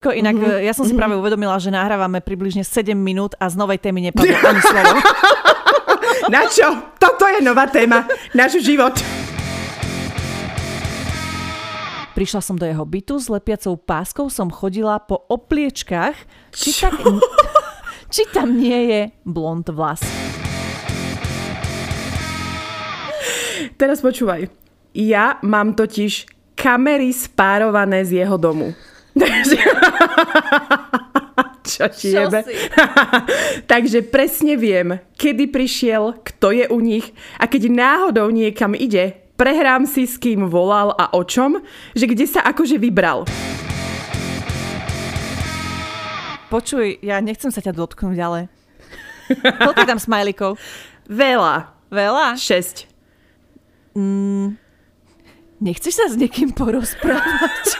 Inak mm-hmm. ja som si práve uvedomila, že nahrávame približne 7 minút a z novej témy nepadlo ani slovo. Na čo? Toto je nová téma. Náš život. Prišla som do jeho bytu, s lepiacou páskou som chodila po opliečkách. Či, tak, či tam nie je blond vlas. Teraz počúvaj. Ja mám totiž kamery spárované z jeho domu. Čo ti jebe? Takže presne viem, kedy prišiel, kto je u nich a keď náhodou niekam ide, prehrám si s kým volal a o čom, že kde sa akože vybral. Počuj, ja nechcem sa ťa dotknúť, ale... Koľko tam smajlikov? Veľa. Veľa? Šesť. Nechceš sa s niekým porozprávať?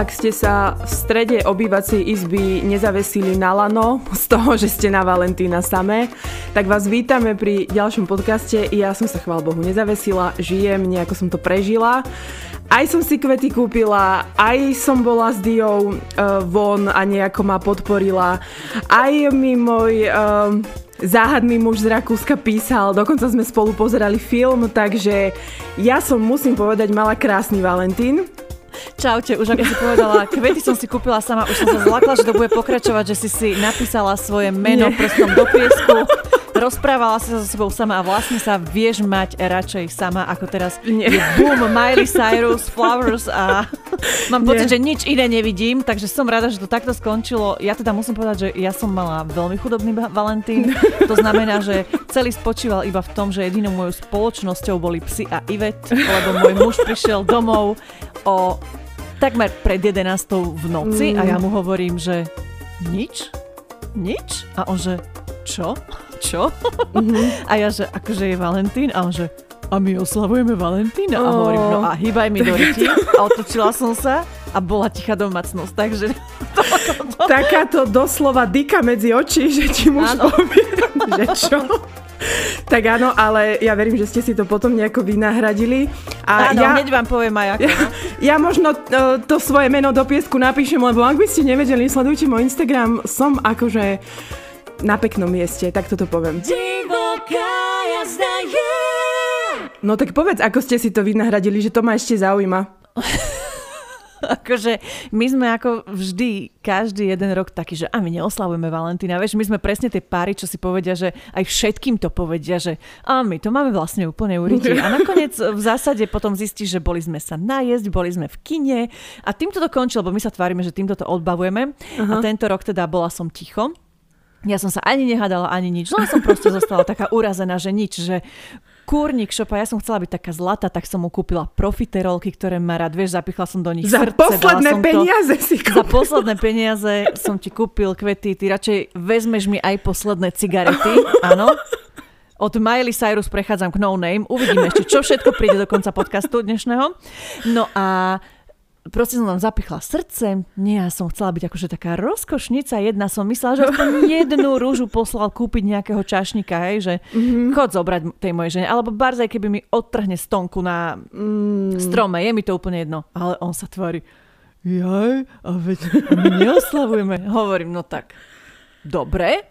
Ak ste sa v strede obývacej izby nezavesili na lano z toho, že ste na Valentína samé, tak vás vítame pri ďalšom podcaste. Ja som sa chvál Bohu nezavesila, žijem, nejako som to prežila. Aj som si kvety kúpila, aj som bola s Diou uh, von a nejako ma podporila. Aj mi môj uh, záhadný muž z Rakúska písal, dokonca sme spolu pozerali film, takže ja som, musím povedať, mala krásny Valentín. Čaute, už ako si povedala, kvety som si kúpila sama, už som sa zlakla, že to bude pokračovať, že si si napísala svoje meno Nie. prstom do piesku, rozprávala si sa so sebou sama a vlastne sa vieš mať radšej sama, ako teraz Nie. je boom, Miley Cyrus, Flowers a mám pocit, Nie. že nič iné nevidím, takže som rada, že to takto skončilo. Ja teda musím povedať, že ja som mala veľmi chudobný Valentín, to znamená, že celý spočíval iba v tom, že jedinou mojou spoločnosťou boli psy a Ivet, lebo môj muž prišiel domov o takmer pred 11 v noci a ja mu hovorím, že nič? Nič? A on že, čo? Čo? A ja že, akože je Valentín? A on že, a my oslavujeme Valentína? A Ó. hovorím, no a hýbaj mi do ryti. A otočila som sa a bola tichá domácnosť, takže Takáto doslova dyka medzi oči, že ti muž povie, že čo? Tak áno, ale ja verím, že ste si to potom nejako vynahradili. A áno, ja, hneď vám poviem aj ako. no. ja možno uh, to svoje meno do piesku napíšem, lebo ak by ste nevedeli, sledujte môj Instagram, som akože na peknom mieste, tak toto poviem. No tak povedz, ako ste si to vynahradili, že to ma ešte zaujíma. Akože my sme ako vždy, každý jeden rok taký, že a my neoslavujeme Valentína. Vieš, my sme presne tie páry, čo si povedia, že aj všetkým to povedia, že a my to máme vlastne úplne uriti. A nakoniec v zásade potom zistíš, že boli sme sa najesť, boli sme v kine a týmto to končilo, lebo my sa tvárime, že týmto to odbavujeme. A tento rok teda bola som ticho. Ja som sa ani nehádala, ani nič. Len som proste zostala taká urazená, že nič, že kúrnik šopa, ja som chcela byť taká zlata, tak som mu kúpila profiterolky, ktoré má rád, vieš, zapichla som do nich Za srdce, posledné som to- peniaze si za posledné peniaze som ti kúpil kvety, ty radšej vezmeš mi aj posledné cigarety, áno. Od Miley Cyrus prechádzam k No Name, uvidíme ešte, čo všetko príde do konca podcastu dnešného. No a proste som tam zapichla srdce, nie, ja som chcela byť akože taká rozkošnica jedna, som myslela, že aspoň jednu rúžu poslal kúpiť nejakého čašníka, hej, že mm-hmm. chod zobrať tej mojej žene, alebo barzaj, keby mi odtrhne stonku na mm. strome, je mi to úplne jedno, ale on sa tvári, jaj, a veď my neoslavujeme. Hovorím, no tak, dobre,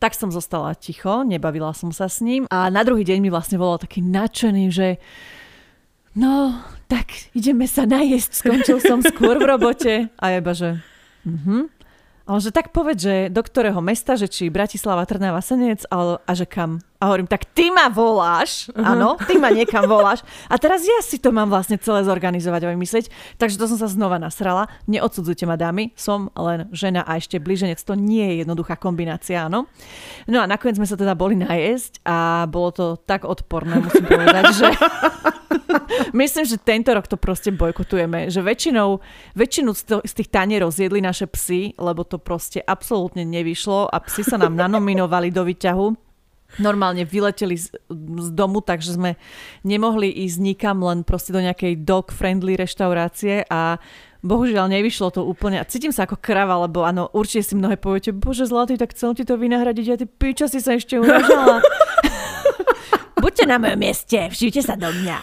tak som zostala ticho, nebavila som sa s ním a na druhý deň mi vlastne volal taký nadšený, že no, tak ideme sa najesť, skončil som skôr v robote a iba, že mhm. A on, že tak povedz, že do ktorého mesta, že či Bratislava, Trnava, Senec, ale, a že kam. A hovorím, tak ty ma voláš, áno, ty ma niekam voláš. A teraz ja si to mám vlastne celé zorganizovať a vymyslieť. Takže to som sa znova nasrala. Neodsudzujte ma, dámy, som len žena a ešte blíženec. To nie je jednoduchá kombinácia, áno. No a nakoniec sme sa teda boli najesť a bolo to tak odporné, musím povedať, že Myslím, že tento rok to proste bojkotujeme, že väčšinou, väčšinu z tých tanierov zjedli naše psy, lebo to proste absolútne nevyšlo a psy sa nám nanominovali do výťahu. Normálne vyleteli z, z domu, takže sme nemohli ísť nikam, len proste do nejakej dog-friendly reštaurácie a bohužiaľ nevyšlo to úplne a cítim sa ako krava, lebo áno, určite si mnohé poviete, bože zlatý, tak chcel ti to vynahradiť a ty piča si sa ešte uražala. Buďte na mojom mieste, všimte sa do mňa.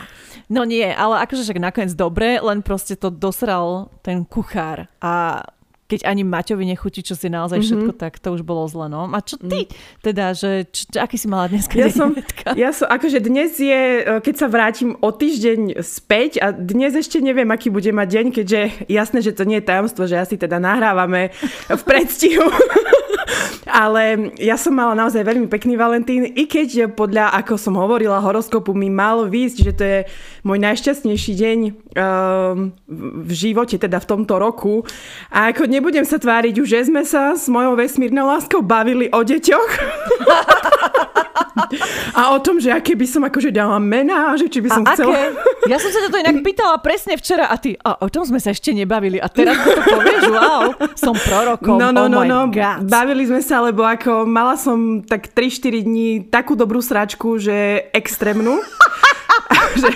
No nie, ale akože však nakoniec dobre, len proste to dosral ten kuchár a keď ani Maťovi nechutí, čo si naozaj mm-hmm. všetko, tak to už bolo zle, no. A čo ty? Mm. Teda, že čo, aký si mala dneska ja som, ja som, akože dnes je, e, keď sa vrátim o týždeň späť a dnes ešte neviem, aký bude mať deň, keďže jasné, že to nie je tajomstvo, že asi teda nahrávame v predstihu. Ale ja som mala naozaj veľmi pekný Valentín, i keď podľa, ako som hovorila, horoskopu mi mal výjsť, že to je môj najšťastnejší deň um, v živote, teda v tomto roku. A ako nebudem sa tváriť, už že sme sa s mojou vesmírnou láskou bavili o deťoch. A o tom, že aké by som akože dala mená, že či by som a chcela... Aké? Ja som sa to inak pýtala presne včera a ty, a o tom sme sa ešte nebavili a teraz to povieš, wow, som prorokom, no, no, oh no, no, God. Bavili sme sa, lebo ako mala som tak 3-4 dní takú dobrú sračku, že extrémnu. že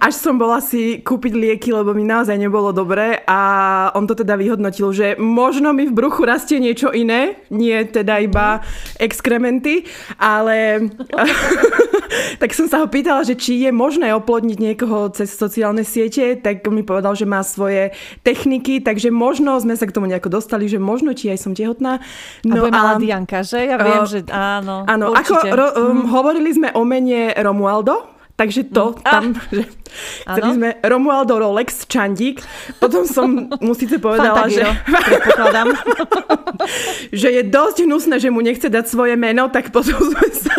až som bola si kúpiť lieky, lebo mi naozaj nebolo dobre a on to teda vyhodnotil, že možno mi v bruchu rastie niečo iné, nie teda iba exkrementy, ale tak som sa ho pýtala, že či je možné oplodniť niekoho cez sociálne siete, tak mi povedal, že má svoje techniky, takže možno sme sa k tomu nejako dostali, že možno či aj som tehotná. No, a mala Dianka, že? Ja viem, uh, že áno. Áno, určite. ako ro, um, hovorili sme o mene Romualdo, Takže to mm. tam, ah. že chceli sme Romualdo Rolex Čandík. Potom som mu síce povedala, že, že je dosť hnusné, že mu nechce dať svoje meno, tak potom sme sa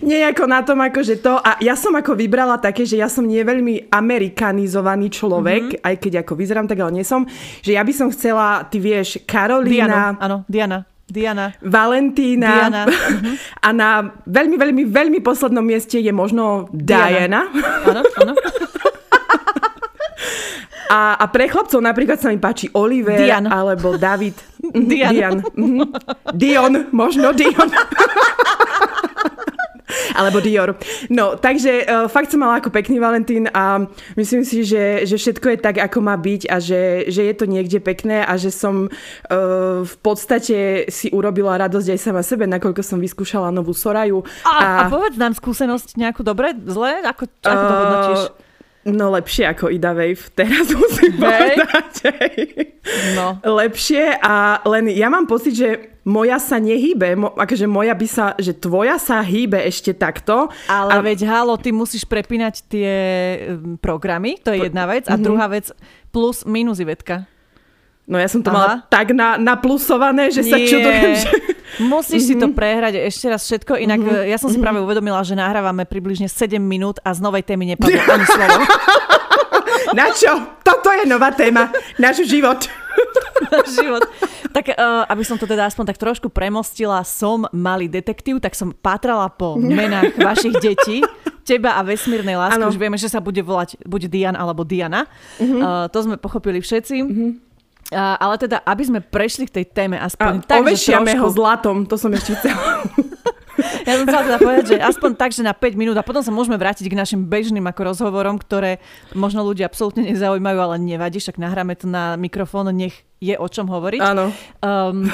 nejako na tom akože to. A ja som ako vybrala také, že ja som nie veľmi amerikanizovaný človek, mm-hmm. aj keď ako vyzerám, tak ale nie som. Že ja by som chcela, ty vieš, Karolína. Diana, áno, Diana. Diana. Valentína. Diana. Uh-huh. A na veľmi, veľmi, veľmi poslednom mieste je možno Diana. Áno, áno. A, a pre chlapcov napríklad sa mi páči Oliver Dian. alebo David. Dian. Dian. Mhm. Dion, možno Dion. Alebo Dior. No, takže uh, fakt som mala ako pekný Valentín a myslím si, že, že všetko je tak, ako má byť a že, že je to niekde pekné a že som uh, v podstate si urobila radosť aj sama sebe, nakoľko som vyskúšala novú Soraju. A, a, a povedz nám skúsenosť nejakú dobre, zle? Ako, ako to hodnotíš? Uh, No lepšie ako Ida Wave, teraz musím hey. povedať. No. Lepšie a len ja mám pocit, že moja sa nehýbe, mo, akože moja by sa, že tvoja sa hýbe ešte takto. Ale a... veď halo, ty musíš prepínať tie mm, programy, to je jedna vec. A mm-hmm. druhá vec, plus minus Ivetka. No ja som to Aha. mala tak na, naplusované, že Nie. sa čudujem, že... Musíš mm-hmm. si to mhm. prehrať ešte raz všetko, inak mm-hmm. ja som si mm-hmm. práve uvedomila, že nahrávame približne 7 minút a z novej témy nepadlo ani slovo. Na čo? Toto je nová téma. Náš život. Život. Tak uh, aby som to teda aspoň tak trošku premostila, som malý detektív, tak som pátrala po menách vašich detí teba a vesmírnej lásky. Ano. Už vieme, že sa bude volať buď Dian alebo Diana. Mm-hmm. Uh, to sme pochopili všetci. Mm-hmm. A, ale teda, aby sme prešli k tej téme aspoň a, tak, ovešiame trošku... ho zlatom, to som ešte chcela. ja som chcela teda povedať, že aspoň tak, že na 5 minút a potom sa môžeme vrátiť k našim bežným ako rozhovorom, ktoré možno ľudia absolútne nezaujímajú, ale nevadí, však nahráme to na mikrofón, nech je o čom hovoriť. Áno. Um,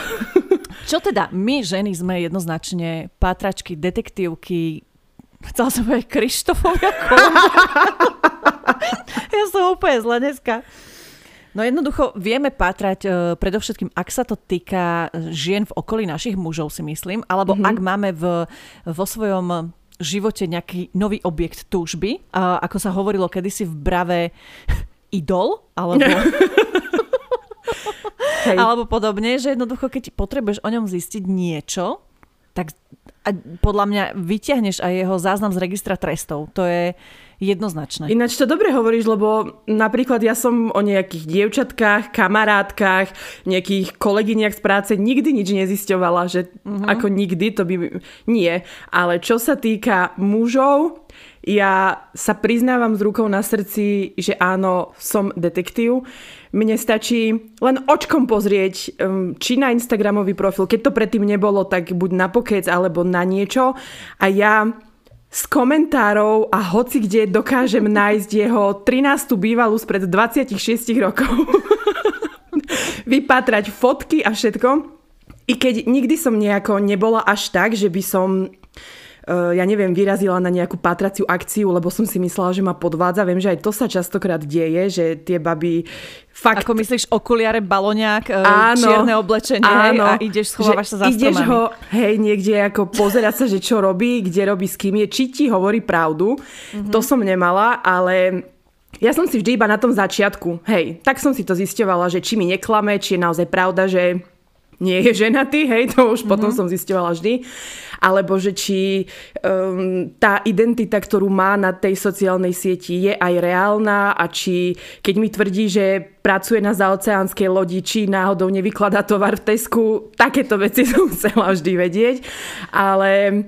čo teda, my ženy sme jednoznačne pátračky, detektívky, chcela som povedať Krištofovia Ja som úplne zle dneska. No jednoducho vieme pátrať uh, predovšetkým, ak sa to týka e, žien v okolí našich mužov, si myslím, alebo mm-hmm. ak máme v, vo svojom živote nejaký nový objekt túžby, uh, ako sa hovorilo kedysi v brave idol, alebo... Hej. alebo podobne, že jednoducho, keď potrebuješ o ňom zistiť niečo, tak a podľa mňa vyťahneš aj jeho záznam z registra trestov. To je jednoznačné. Ináč to dobre hovoríš, lebo napríklad ja som o nejakých dievčatkách, kamarátkach, nejakých kolegyniach z práce nikdy nič nezisťovala, že uh-huh. ako nikdy, to by... Nie. Ale čo sa týka mužov, ja sa priznávam s rukou na srdci, že áno, som detektív. Mne stačí len očkom pozrieť, um, či na Instagramový profil, keď to predtým nebolo, tak buď na pokec alebo na niečo. A ja z komentárov a hoci kde dokážem nájsť jeho 13. bývalú spred 26 rokov. Vypatrať fotky a všetko. I keď nikdy som nejako nebola až tak, že by som ja neviem, vyrazila na nejakú patraciu akciu, lebo som si myslela, že ma podvádza. Viem, že aj to sa častokrát deje, že tie baby fakt... Ako myslíš okuliare, baloňák, e, áno, čierne oblečenie áno, a ideš, schovávaš sa za ideš stromami. ho, hej, niekde ako pozerať sa, že čo robí, kde robí, s kým je, či ti hovorí pravdu. Mm-hmm. To som nemala, ale ja som si vždy iba na tom začiatku, hej, tak som si to zisťovala, že či mi neklame, či je naozaj pravda, že nie je ženatý, hej, to už mm-hmm. potom som zisťovala vždy. Alebo že či um, tá identita, ktorú má na tej sociálnej sieti, je aj reálna a či keď mi tvrdí, že pracuje na zaoceánskej lodi, či náhodou nevykladá tovar v Tesku, takéto veci som chcela vždy vedieť. Ale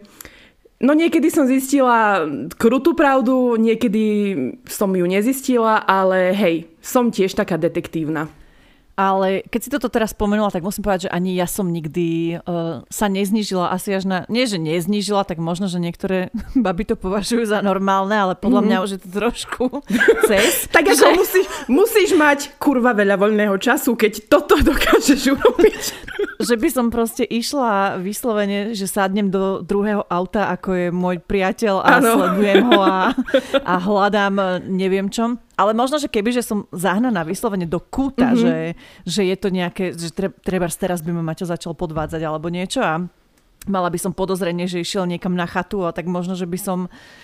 No niekedy som zistila krutú pravdu, niekedy som ju nezistila, ale hej, som tiež taká detektívna. Ale keď si toto teraz spomenula, tak musím povedať, že ani ja som nikdy uh, sa neznižila asi až na... Nie, že neznižila, tak možno, že niektoré baby to považujú za normálne, ale podľa mm-hmm. mňa už je to trošku cez. tak ako že... musíš, musíš mať kurva veľa voľného času, keď toto dokážeš urobiť. že by som proste išla vyslovene, že sadnem do druhého auta, ako je môj priateľ a ano. sledujem ho a, a hľadám eh, neviem čom ale možno, že keby, že som zahnaná vyslovene do kúta, mm-hmm. že, že je to nejaké, že treba teraz by ma Maťo začal podvádzať alebo niečo a mala by som podozrenie, že išiel niekam na chatu a tak možno, že by som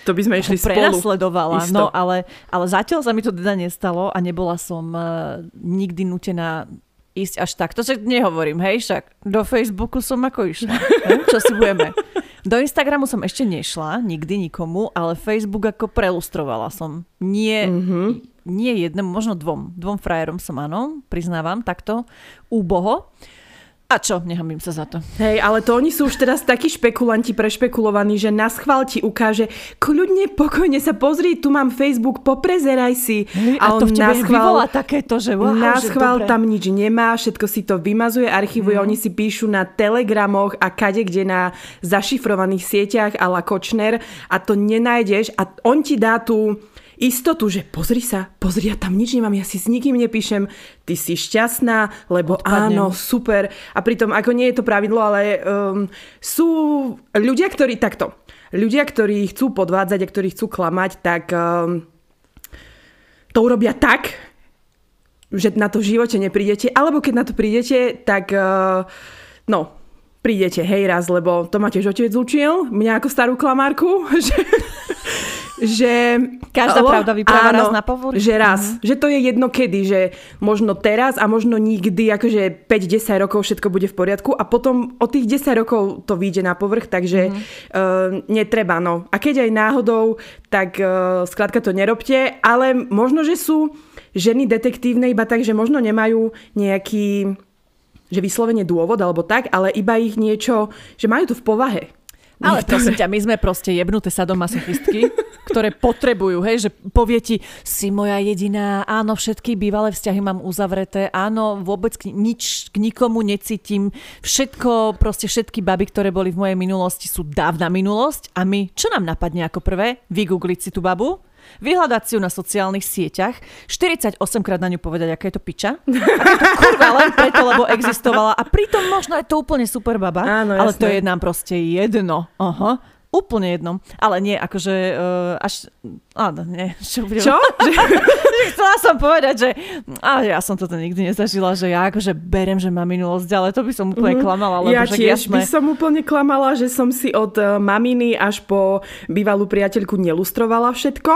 to by sme išli prenasledovala. Spolu. No ale, ale zatiaľ sa mi to teda nestalo a nebola som uh, nikdy nutená ísť až tak. To však nehovorím, hej, však do Facebooku som ako išla. Čo si budeme? Do Instagramu som ešte nešla, nikdy nikomu, ale Facebook ako prelustrovala som. Nie, mm-hmm. nie jednému, možno dvom. Dvom frajerom som, áno, priznávam, takto úboho. A čo? Nehambím sa za to. Hej, ale to oni sú už teraz takí špekulanti prešpekulovaní, že na schvál ti ukáže, kľudne, pokojne sa pozri, tu mám Facebook, poprezeraj si. Hej, a, a to v tebe schvál, takéto, že wow, Na schvál tam nič nemá, všetko si to vymazuje, archivuje, mm. oni si píšu na telegramoch a kade, kde na zašifrovaných sieťach a la Kočner a to nenájdeš a on ti dá tú istotu, že pozri sa, pozri, ja tam nič nemám, ja si s nikým nepíšem, ty si šťastná, lebo Odpadnem. áno, super. A pritom, ako nie je to pravidlo, ale um, sú ľudia, ktorí takto, ľudia, ktorí chcú podvádzať a ktorí chcú klamať, tak um, to urobia tak, že na to v živote neprídete, alebo keď na to prídete, tak uh, no, prídete, hej raz, lebo to ma tiež otec učil, mňa ako starú klamárku, že že... Každá oh, pravda vypráva áno, raz na povrch. Že raz. Mm. Že to je jedno kedy, že možno teraz a možno nikdy, akože 5-10 rokov všetko bude v poriadku a potom o tých 10 rokov to vyjde na povrch, takže mm. uh, netreba, no. A keď aj náhodou, tak uh, skrátka to nerobte, ale možno, že sú ženy detektívne iba tak, že možno nemajú nejaký že vyslovene dôvod alebo tak, ale iba ich niečo, že majú to v povahe. Ale prosím ťa, my sme proste jebnuté sadomasochistky, ktoré potrebujú, hej, že povie ti, si moja jediná, áno, všetky bývalé vzťahy mám uzavreté, áno, vôbec k, nič k nikomu necítim, všetko, proste všetky baby, ktoré boli v mojej minulosti sú dávna minulosť a my, čo nám napadne ako prvé? Vygoogliť si tú babu, vyhľadať si ju na sociálnych sieťach, 48 krát na ňu povedať, aká je to piča. Aká je to kurva len preto, lebo existovala. A pritom možno je to úplne super baba, Áno, ale to je nám proste jedno. Aha. Úplne jedno. Ale nie, akože uh, až... Áno, nie. Čo? Budem... Čo? Chcela som povedať, že a ja som toto nikdy nezažila, že ja akože berem, že mám minulosť, ale to by som úplne mm-hmm. klamala. Lebo ja tiež jasné... by som úplne klamala, že som si od uh, maminy až po bývalú priateľku nelustrovala všetko.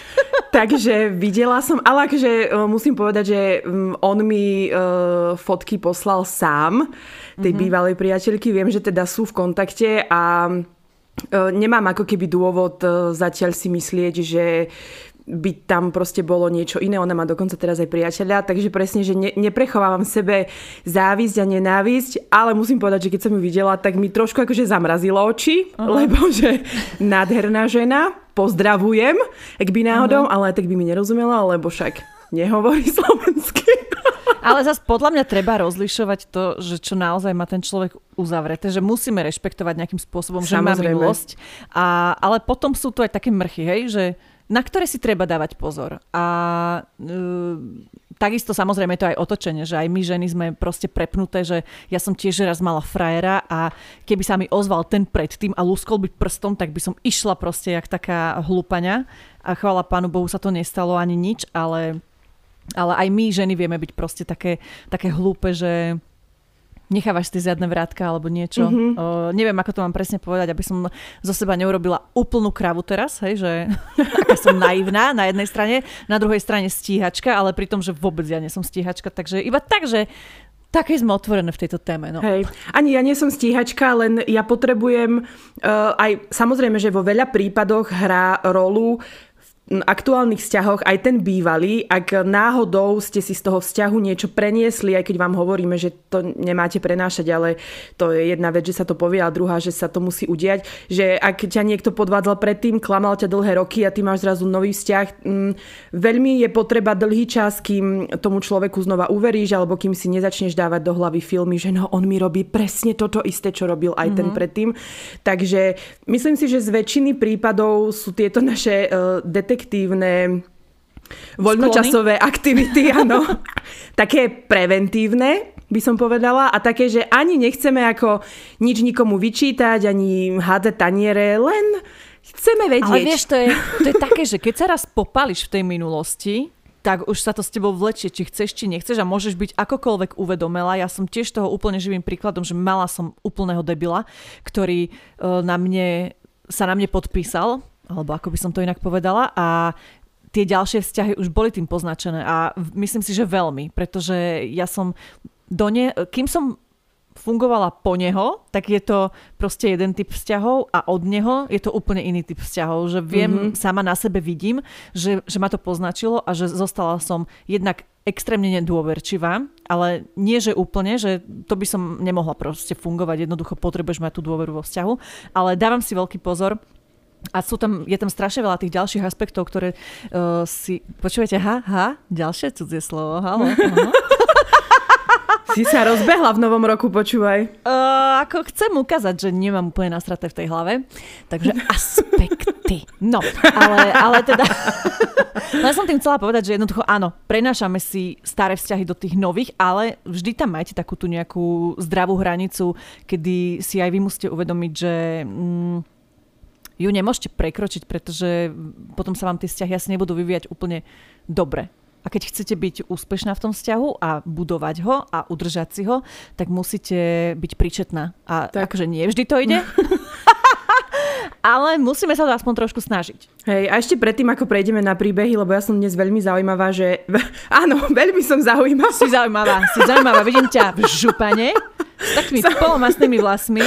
Takže videla som, ale akože uh, musím povedať, že um, on mi uh, fotky poslal sám tej mm-hmm. bývalej priateľky. Viem, že teda sú v kontakte a nemám ako keby dôvod e, zatiaľ si myslieť, že by tam proste bolo niečo iné. Ona má dokonca teraz aj priateľa, takže presne, že ne, neprechovávam sebe závisť a nenávisť, ale musím povedať, že keď som ju videla, tak mi trošku akože zamrazilo oči, uh-huh. lebo že nádherná žena, pozdravujem, ak by náhodou, uh-huh. ale tak by mi nerozumela, lebo však nehovorí slovensky. Ale zase podľa mňa treba rozlišovať to, že čo naozaj má ten človek uzavreté, že musíme rešpektovať nejakým spôsobom, Samozrejme. že má minulosť. A, ale potom sú tu aj také mrchy, hej, že na ktoré si treba dávať pozor. A uh, takisto samozrejme to aj otočenie, že aj my ženy sme proste prepnuté, že ja som tiež raz mala frajera a keby sa mi ozval ten predtým a lúskol byť prstom, tak by som išla proste jak taká hlúpaňa a chvala pánu Bohu sa to nestalo ani nič, ale, ale aj my ženy vieme byť proste také, také hlúpe, že nechávaš si zadné vrátka alebo niečo. Mm-hmm. O, neviem, ako to mám presne povedať, aby som zo seba neurobila úplnú kravu teraz, hej, že aká som naivná na jednej strane, na druhej strane stíhačka, ale pri tom, že vôbec ja nie som stíhačka, takže iba tak, že Také sme otvorené v tejto téme. No. Hej. Ani ja nie som stíhačka, len ja potrebujem uh, aj, samozrejme, že vo veľa prípadoch hrá rolu aktuálnych vzťahoch, aj ten bývalý, ak náhodou ste si z toho vzťahu niečo preniesli, aj keď vám hovoríme, že to nemáte prenášať, ale to je jedna vec, že sa to povie a druhá, že sa to musí udiať, že ak ťa niekto podvádzal predtým, klamal ťa dlhé roky a ty máš zrazu nový vzťah, mm, veľmi je potreba dlhý čas, kým tomu človeku znova uveríš, alebo kým si nezačneš dávať do hlavy filmy, že no on mi robí presne toto isté, čo robil aj mm-hmm. ten mhm. predtým. Takže myslím si, že z väčšiny prípadov sú tieto naše uh, detek efektívne voľnočasové Sklony. aktivity, áno. také preventívne, by som povedala, a také, že ani nechceme ako nič nikomu vyčítať, ani hádzať taniere, len chceme vedieť. Ale vieš, to je, to je také, že keď sa raz popališ v tej minulosti, tak už sa to s tebou vlečie, či chceš, či nechceš a môžeš byť akokoľvek uvedomela. Ja som tiež toho úplne živým príkladom, že mala som úplného debila, ktorý uh, na mne, sa na mne podpísal alebo ako by som to inak povedala. A tie ďalšie vzťahy už boli tým poznačené a myslím si, že veľmi, pretože ja som do ne, kým som fungovala po neho, tak je to proste jeden typ vzťahov a od neho je to úplne iný typ vzťahov, že viem, mm-hmm. sama na sebe vidím, že, že ma to poznačilo a že zostala som jednak extrémne nedôverčivá, ale nie, že úplne, že to by som nemohla proste fungovať, jednoducho potrebuješ mať tú dôveru vo vzťahu, ale dávam si veľký pozor, a sú tam, je tam strašne veľa tých ďalších aspektov, ktoré uh, si... Počujete, ha, ha, ďalšie cudzie slovo, halo. Si sa rozbehla v novom roku, počúvaj. Uh, ako chcem ukázať, že nemám úplne nastraté v tej hlave. Takže aspekty. No, ale, ale teda... Len som tým chcela povedať, že jednoducho áno, prenášame si staré vzťahy do tých nových, ale vždy tam majte takú tú nejakú zdravú hranicu, kedy si aj vy musíte uvedomiť, že... Mm, ju nemôžete prekročiť, pretože potom sa vám tie vzťahy asi nebudú vyvíjať úplne dobre. A keď chcete byť úspešná v tom vzťahu a budovať ho a udržať si ho, tak musíte byť príčetná. A tak. akože nie vždy to ide. ale musíme sa to aspoň trošku snažiť. Hej, a ešte predtým, ako prejdeme na príbehy, lebo ja som dnes veľmi zaujímavá, že... Áno, veľmi som zaujímavá. Si zaujímavá, si zaujímavá. Vidím ťa v župane s takými Sa... polomastnými vlasmi.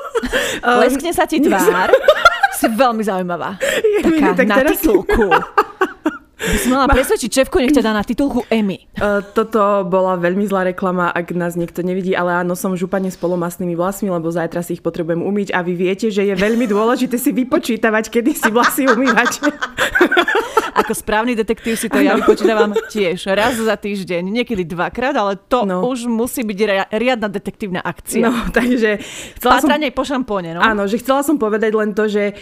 Leskne sa ti tvár. Si veľmi zaujímavá. Je, Taká tak na teraz... titulku. By si mala presvedčiť Čevku, nech ťa dá na titulku Emmy. Uh, toto bola veľmi zlá reklama, ak nás niekto nevidí, ale áno, som župane s polomasnými vlasmi, lebo zajtra si ich potrebujem umyť a vy viete, že je veľmi dôležité si vypočítavať, kedy si vlasy umývate. Ako správny detektív si to ja vypočítavam tiež raz za týždeň, niekedy dvakrát, ale to no. už musí byť riadna detektívna akcia. No, takže... Chcela Pátranie som... po šampóne, no. Áno, že chcela som povedať len to, že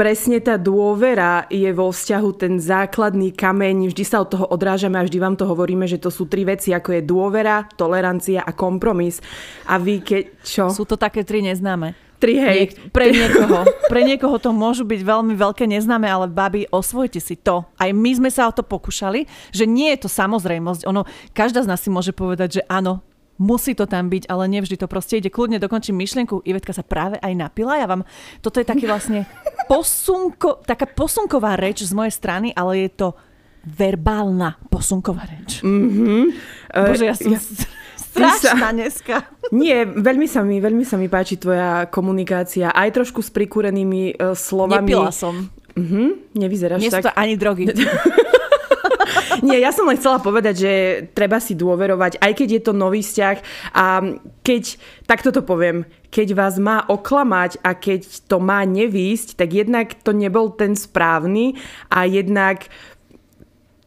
presne tá dôvera je vo vzťahu ten základný kameň. Vždy sa od toho odrážame a vždy vám to hovoríme, že to sú tri veci, ako je dôvera, tolerancia a kompromis. A vy keď čo? Sú to také tri neznáme. Tri, hej. Niek- pre niekoho. Pre niekoho to môžu byť veľmi veľké neznáme, ale babi, osvojte si to. Aj my sme sa o to pokúšali, že nie je to samozrejmosť. Ono, každá z nás si môže povedať, že áno, musí to tam byť, ale nevždy to proste ide. Kľudne dokončím myšlienku. Ivetka sa práve aj napila. Ja vám, toto je taký vlastne posunko, taká posunková reč z mojej strany, ale je to verbálna posunková reč. Mm-hmm. Bože, ja som... Ja... Strašná dneska. Nie, veľmi sa, mi, veľmi sa mi páči tvoja komunikácia, aj trošku s prikúrenými uh, slovami. Nepila som. Uh-huh, nevyzeráš Nie tak. Nie to ani drogy. Nie, ja som len chcela povedať, že treba si dôverovať, aj keď je to nový vzťah a keď, takto to poviem, keď vás má oklamať a keď to má nevísť, tak jednak to nebol ten správny a jednak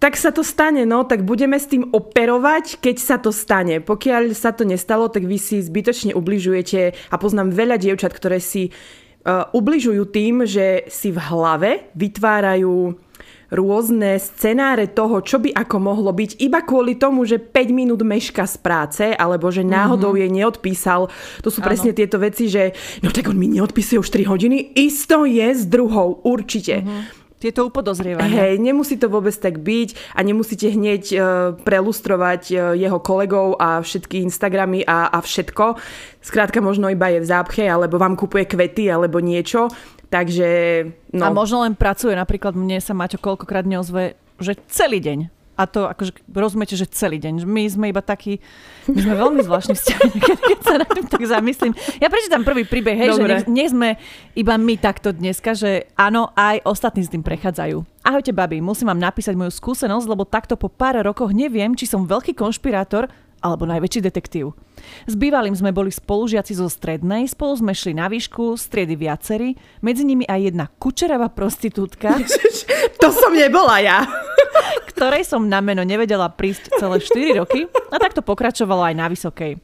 tak sa to stane, no, tak budeme s tým operovať, keď sa to stane. Pokiaľ sa to nestalo, tak vy si zbytočne ubližujete a poznám veľa dievčat, ktoré si uh, ubližujú tým, že si v hlave vytvárajú rôzne scenáre toho, čo by ako mohlo byť, iba kvôli tomu, že 5 minút meška z práce, alebo že náhodou mm-hmm. jej neodpísal. To sú ano. presne tieto veci, že no tak on mi neodpísuje už 3 hodiny, isto je s druhou, určite. Mm-hmm. Tieto upodozrievania. Hej, nemusí to vôbec tak byť a nemusíte hneď uh, prelustrovať uh, jeho kolegov a všetky Instagramy a, a všetko. Skrátka možno iba je v zápche, alebo vám kupuje kvety, alebo niečo. Takže... No. A možno len pracuje. Napríklad mne sa Maťo koľkokrát neozve, že celý deň a to akože rozumiete, že celý deň. My sme iba takí, my sme veľmi zvláštni vzťahy, keď, keď sa na tým tak zamyslím. Ja prečítam prvý príbeh, hej, Dobre. že nie, nie sme iba my takto dneska, že áno, aj ostatní s tým prechádzajú. Ahojte, babi, musím vám napísať moju skúsenosť, lebo takto po pár rokoch neviem, či som veľký konšpirátor alebo najväčší detektív. S bývalým sme boli spolužiaci zo strednej, spolu sme šli na výšku, striedy viacerí, medzi nimi aj jedna kučeravá prostitútka. to som nebola ja. ktorej som na meno nevedela prísť celé 4 roky a takto pokračovalo aj na vysokej.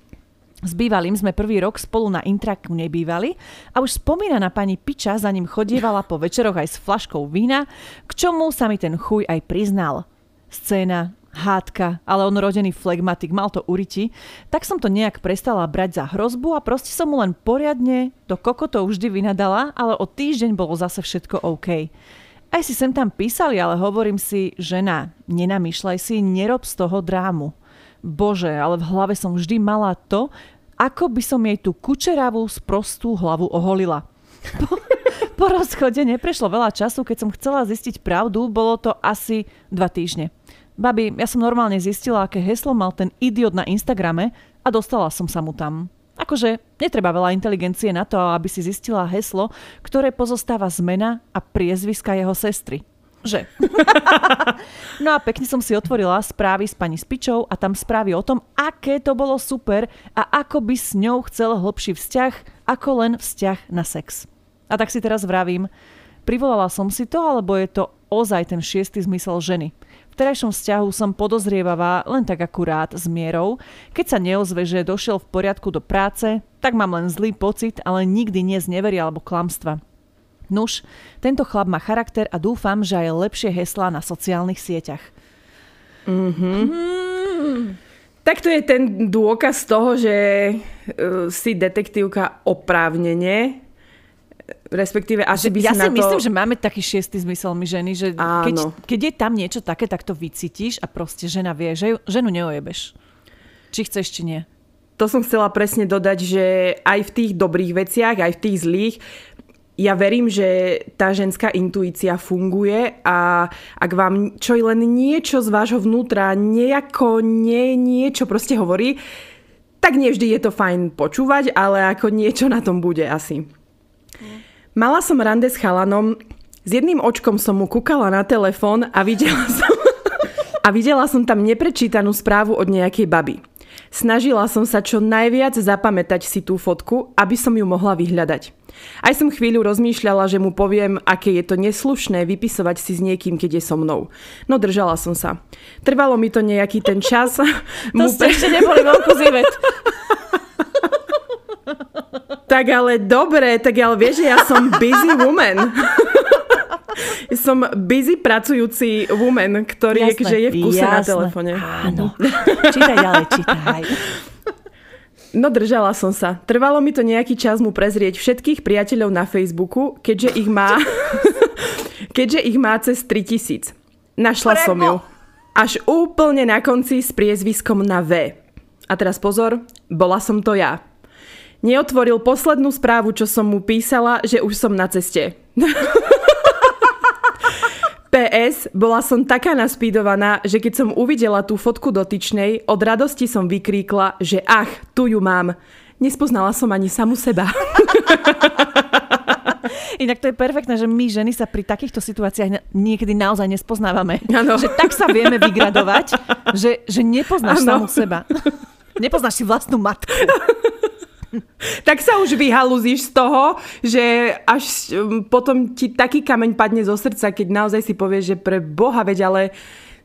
S bývalým sme prvý rok spolu na intraku nebývali a už spomínaná pani Piča za ním chodievala po večeroch aj s flaškou vína, k čomu sa mi ten chuj aj priznal. Scéna hádka, ale on rodený flegmatik, mal to uriti, tak som to nejak prestala brať za hrozbu a proste som mu len poriadne to kokoto vždy vynadala, ale o týždeň bolo zase všetko OK. Aj si sem tam písali, ale hovorím si, žena, nenamýšľaj si, nerob z toho drámu. Bože, ale v hlave som vždy mala to, ako by som jej tú kučeravú sprostú hlavu oholila. Po, po rozchode neprešlo veľa času, keď som chcela zistiť pravdu, bolo to asi dva týždne. Babi, ja som normálne zistila, aké heslo mal ten idiot na Instagrame a dostala som sa mu tam. Akože netreba veľa inteligencie na to, aby si zistila heslo, ktoré pozostáva z mena a priezviska jeho sestry. Že. no a pekne som si otvorila správy s pani Spičou a tam správy o tom, aké to bolo super a ako by s ňou chcel hlbší vzťah, ako len vzťah na sex. A tak si teraz vravím, privolala som si to, alebo je to ozaj ten šiestý zmysel ženy – terajšom vzťahu som podozrievavá len tak akurát s mierou. Keď sa neozve, že došiel v poriadku do práce, tak mám len zlý pocit, ale nikdy nie z neveria alebo klamstva. Nuž, tento chlap má charakter a dúfam, že aj lepšie heslá na sociálnych sieťach. Mm-hmm. Mm. Tak to je ten dôkaz toho, že uh, si detektívka oprávnene respektíve asi by ja si na to... myslím, že máme taký šiestý zmysel my ženy, že keď, keď je tam niečo také, tak to vycítiš a proste žena vie, že ženu neojebeš. Či chceš, či nie. To som chcela presne dodať, že aj v tých dobrých veciach, aj v tých zlých, ja verím, že tá ženská intuícia funguje a ak vám čo len niečo z vášho vnútra nejako nie, niečo proste hovorí, tak nevždy je to fajn počúvať, ale ako niečo na tom bude asi. Mala som rande s chalanom, s jedným očkom som mu kúkala na telefón a videla som, a videla som tam neprečítanú správu od nejakej baby. Snažila som sa čo najviac zapamätať si tú fotku, aby som ju mohla vyhľadať. Aj som chvíľu rozmýšľala, že mu poviem, aké je to neslušné vypisovať si s niekým, keď je so mnou. No držala som sa. Trvalo mi to nejaký ten čas. to mu ste pre... ešte neboli zivet. Tak ale dobre, tak ale vieš, že ja som busy woman. som busy pracujúci woman, ktorý jasné, je, je v kuse jasné. na telefóne. Áno. Čítaj ďalej, čítaj. No držala som sa. Trvalo mi to nejaký čas mu prezrieť všetkých priateľov na Facebooku, keďže ich má, keďže ich má cez 3000. Našla Prebo. som ju. Až úplne na konci s priezviskom na V. A teraz pozor, bola som to ja. Neotvoril poslednú správu, čo som mu písala, že už som na ceste. PS, bola som taká naspídovaná, že keď som uvidela tú fotku dotyčnej, od radosti som vykríkla, že ach, tu ju mám. Nespoznala som ani samu seba. Inak to je perfektné, že my ženy sa pri takýchto situáciách niekedy naozaj nespoznávame. Ano. Že tak sa vieme vygradovať, že, že nepoznáš ano. samu seba. Nepoznáš si vlastnú matku. tak sa už vyhaluzíš z toho, že až um, potom ti taký kameň padne zo srdca, keď naozaj si povieš, že pre Boha veď, ale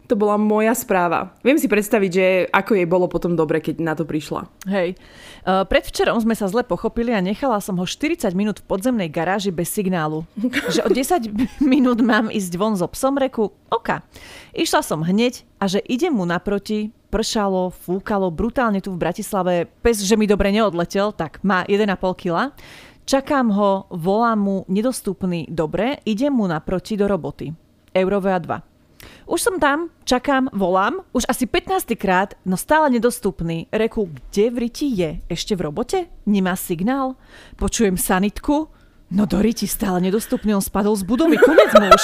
To bola moja správa. Viem si predstaviť, že ako jej bolo potom dobre, keď na to prišla. Hej. Uh, predvčerom sme sa zle pochopili a nechala som ho 40 minút v podzemnej garáži bez signálu. že o 10 minút mám ísť von so psom, reku, oka. Išla som hneď a že idem mu naproti, pršalo, fúkalo brutálne tu v Bratislave, pes, že mi dobre neodletel, tak má 1,5 kila. Čakám ho, volám mu nedostupný, dobre, idem mu naproti do roboty. Eurovea 2. Už som tam, čakám, volám, už asi 15 krát, no stále nedostupný. Reku, kde v riti je? Ešte v robote? Nemá signál? Počujem sanitku? No do riti stále nedostupný, on spadol z budovy, konec muž.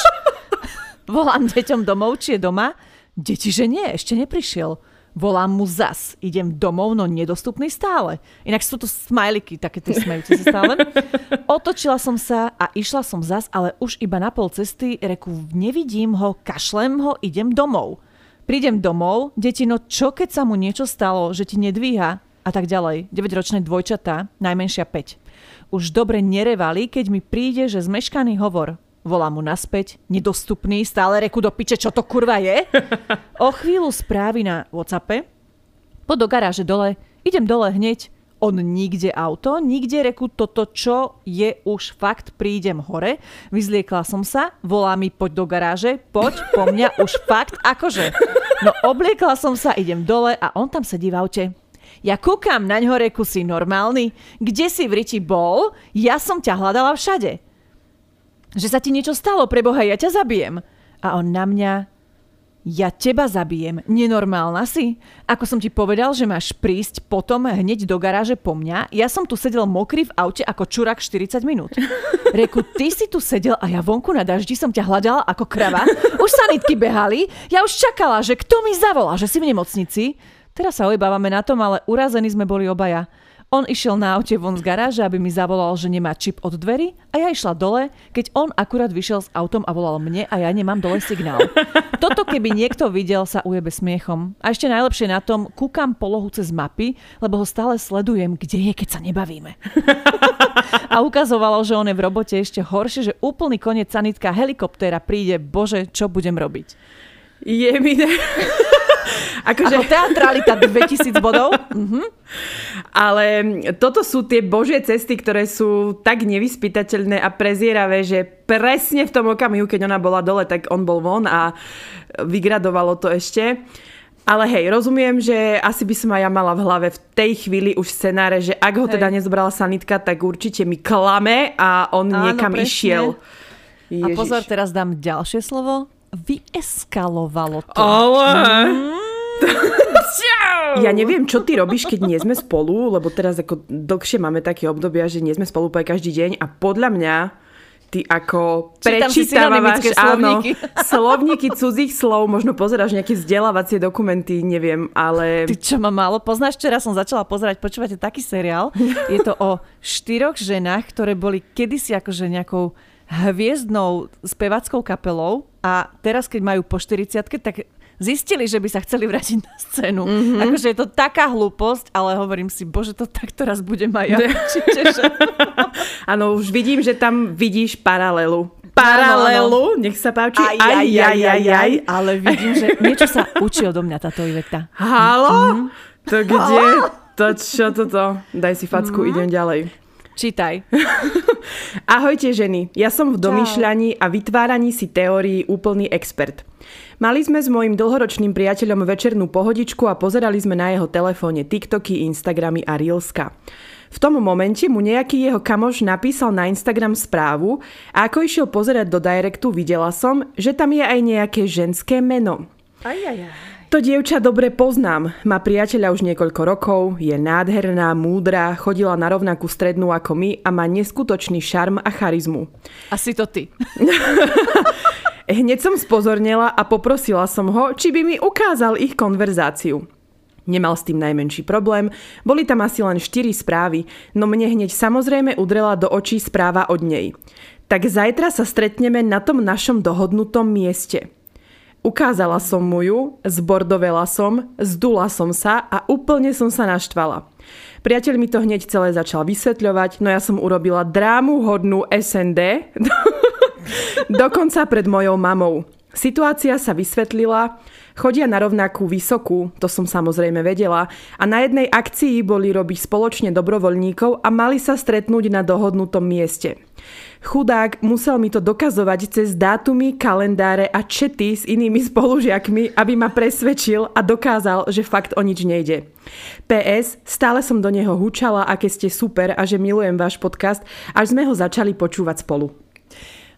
volám deťom domov, či je doma. Deti, že nie, ešte neprišiel. Volám mu zas. Idem domov, no nedostupný stále. Inak sú to smajliky, také tie smejúce sa stále. Otočila som sa a išla som zas, ale už iba na pol cesty, reku, nevidím ho, kašlem ho, idem domov. Prídem domov, deti, no čo keď sa mu niečo stalo, že ti nedvíha? A tak ďalej. 9-ročné dvojčatá, najmenšia 5. Už dobre nerevali, keď mi príde, že zmeškaný hovor. Volá mu naspäť, nedostupný, stále reku do piče, čo to kurva je. O chvíľu správy na Whatsappe, po do garáže dole, idem dole hneď, on nikde auto, nikde reku toto, čo je už fakt, prídem hore. Vyzliekla som sa, volá mi poď do garáže, poď po mňa už fakt, akože. No obliekla som sa, idem dole a on tam sedí v aute. Ja kúkam na ňo, reku si normálny, kde si v Riti bol, ja som ťa hľadala všade že sa ti niečo stalo, preboha, ja ťa zabijem. A on na mňa, ja teba zabijem, nenormálna si? Ako som ti povedal, že máš prísť potom hneď do garáže po mňa, ja som tu sedel mokrý v aute ako čurak 40 minút. Reku, ty si tu sedel a ja vonku na daždi som ťa hľadala ako krava. Už sanitky behali, ja už čakala, že kto mi zavolá, že si v nemocnici. Teraz sa ojbávame na tom, ale urazení sme boli obaja. On išiel na aute von z garáže, aby mi zavolal, že nemá čip od dverí a ja išla dole, keď on akurát vyšiel s autom a volal mne a ja nemám dole signál. Toto keby niekto videl, sa ujebe smiechom. A ešte najlepšie na tom, kúkam polohu cez mapy, lebo ho stále sledujem, kde je, keď sa nebavíme. a ukazovalo, že on je v robote ešte horšie, že úplný koniec sanitka helikoptéra príde, bože, čo budem robiť. Je mi. Akože... Ako teatralita 2000 bodov. Mhm. Ale toto sú tie božie cesty, ktoré sú tak nevyspytateľné a prezieravé, že presne v tom okamihu, keď ona bola dole, tak on bol von a vygradovalo to ešte. Ale hej, rozumiem, že asi by som aj ja mala v hlave v tej chvíli už scenáre, že ak ho hej. teda nezobrala sanitka, tak určite mi klame a on Áno, niekam presne. išiel. Ježiš. A pozor, teraz dám ďalšie slovo. Vyeskalovalo to. Ale... Mm. Ja neviem, čo ty robíš, keď nie sme spolu, lebo teraz ako dlhšie máme také obdobia, že nie sme spolu po každý deň a podľa mňa ty ako prečítavaš áno, slovníky cudzích slov, možno pozeráš nejaké vzdelávacie dokumenty, neviem, ale... Ty čo ma málo poznáš? Včera som začala pozerať, počúvate taký seriál. Je to o štyroch ženách, ktoré boli kedysi akože nejakou hviezdnou spevackou kapelou a teraz, keď majú po 40 tak zistili, že by sa chceli vrátiť na scénu. Mm-hmm. Akože je to taká hlúposť, ale hovorím si, bože, to tak teraz budem aj ja. Áno, už vidím, že tam vidíš paralelu. Paralelu, nech sa páči. Aj, aj, aj, aj, aj. Ale vidím, že niečo sa učí odo mňa táto Iveta. Halo? Mm-hmm. To kde? To čo toto? Daj si facku, mm-hmm. idem ďalej. Čítaj. Ahojte ženy, ja som v domýšľaní a vytváraní si teórií úplný expert. Mali sme s mojim dlhoročným priateľom večernú pohodičku a pozerali sme na jeho telefóne TikToky, Instagramy a Reelska. V tom momente mu nejaký jeho kamoš napísal na Instagram správu a ako išiel pozerať do directu, videla som, že tam je aj nejaké ženské meno. Aj, aj, aj. To dievča dobre poznám. Má priateľa už niekoľko rokov, je nádherná, múdra, chodila na rovnakú strednú ako my a má neskutočný šarm a charizmu. Asi to ty. Hneď som spozornila a poprosila som ho, či by mi ukázal ich konverzáciu. Nemal s tým najmenší problém, boli tam asi len 4 správy, no mne hneď samozrejme udrela do očí správa od nej. Tak zajtra sa stretneme na tom našom dohodnutom mieste. Ukázala som mu ju, zbordovela som, zdula som sa a úplne som sa naštvala. Priateľ mi to hneď celé začal vysvetľovať, no ja som urobila drámu hodnú SND. Dokonca pred mojou mamou. Situácia sa vysvetlila, chodia na rovnakú vysokú, to som samozrejme vedela, a na jednej akcii boli robiť spoločne dobrovoľníkov a mali sa stretnúť na dohodnutom mieste. Chudák musel mi to dokazovať cez dátumy, kalendáre a čety s inými spolužiakmi, aby ma presvedčil a dokázal, že fakt o nič nejde. PS, stále som do neho húčala, aké ste super a že milujem váš podcast, až sme ho začali počúvať spolu.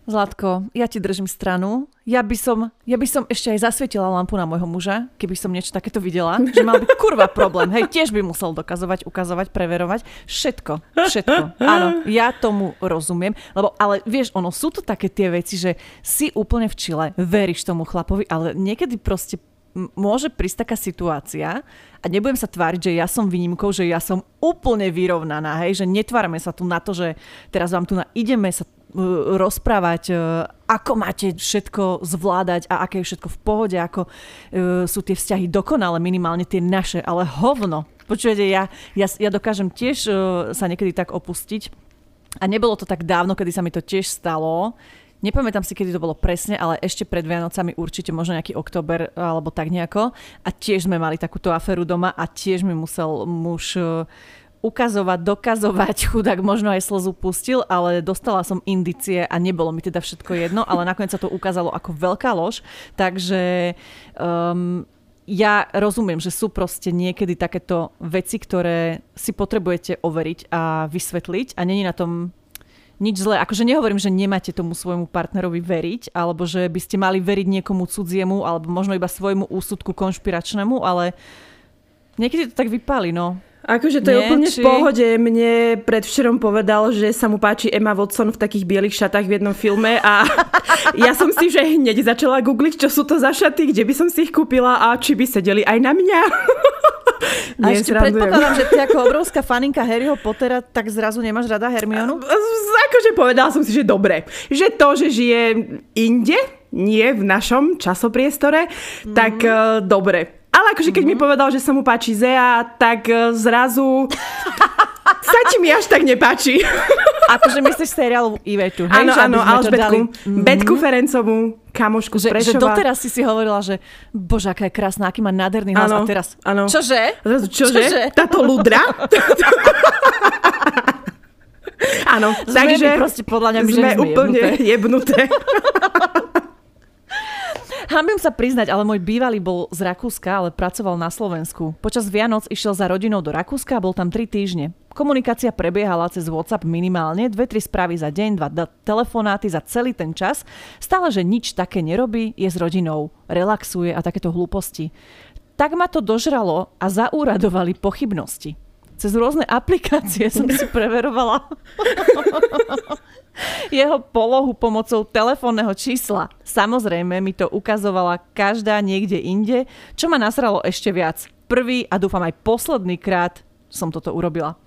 Zlatko, ja ti držím stranu. Ja by som, ja by som ešte aj zasvietila lampu na môjho muža, keby som niečo takéto videla, že mal by kurva problém. Hej, tiež by musel dokazovať, ukazovať, preverovať. Všetko, všetko. Áno, ja tomu rozumiem, lebo ale vieš, ono sú to také tie veci, že si úplne v čile, veríš tomu chlapovi, ale niekedy proste môže prísť taká situácia a nebudem sa tváriť, že ja som výnimkou, že ja som úplne vyrovnaná, hej, že netvárame sa tu na to, že teraz vám tu na, ideme sa rozprávať, ako máte všetko zvládať a aké je všetko v pohode, ako sú tie vzťahy dokonale, minimálne tie naše, ale hovno. Počujete, ja, ja, ja dokážem tiež sa niekedy tak opustiť a nebolo to tak dávno, kedy sa mi to tiež stalo. Nepamätám si, kedy to bolo presne, ale ešte pred Vianocami určite možno nejaký október alebo tak nejako. A tiež sme mali takúto aferu doma a tiež mi musel muž ukazovať, dokazovať, chudák možno aj slzu pustil, ale dostala som indicie a nebolo mi teda všetko jedno, ale nakoniec sa to ukázalo ako veľká lož, takže um, ja rozumiem, že sú proste niekedy takéto veci, ktoré si potrebujete overiť a vysvetliť a není na tom nič zlé. Akože nehovorím, že nemáte tomu svojmu partnerovi veriť, alebo že by ste mali veriť niekomu cudziemu, alebo možno iba svojmu úsudku konšpiračnému, ale niekedy to tak vypáli, no. Akože to Nie, je úplne či... v pohode. Mne predvčerom povedal, že sa mu páči Emma Watson v takých bielých šatách v jednom filme a ja som si že hneď začala googliť, čo sú to za šaty, kde by som si ich kúpila a či by sedeli aj na mňa. A Nie, ešte srandujem. predpokladám, že ty ako obrovská faninka Harryho Pottera, tak zrazu nemáš rada Hermionu? Akože povedala som si, že dobre. Že to, že žije inde, nie v našom časopriestore, mm. tak uh, dobre ale akože keď mm-hmm. mi mhm. povedal, že sa mu páči Zea, tak e, zrazu sa ti mi až tak nepáči. Akože myslíš seriál Ivetu, hej? Áno, áno, Alžbetku. Dali... Betku mhm. Ferencovú, kamošku že, že doteraz si si hovorila, že bože, aká je krásna, aký má nádherný hlas. Áno, a teraz, áno. čože? Čože? čože? Táto ľudra? Áno, takže proste podľa mňa sme, sme úplne jebnuté. Hambím sa priznať, ale môj bývalý bol z Rakúska, ale pracoval na Slovensku. Počas Vianoc išiel za rodinou do Rakúska a bol tam 3 týždne. Komunikácia prebiehala cez WhatsApp minimálne, dve, tri správy za deň, dva telefonáty za celý ten čas. Stále, že nič také nerobí, je s rodinou, relaxuje a takéto hlúposti. Tak ma to dožralo a zaúradovali pochybnosti. Cez rôzne aplikácie som si preverovala jeho polohu pomocou telefónneho čísla. Samozrejme mi to ukazovala každá niekde inde, čo ma nasralo ešte viac. Prvý a dúfam aj posledný krát som toto urobila.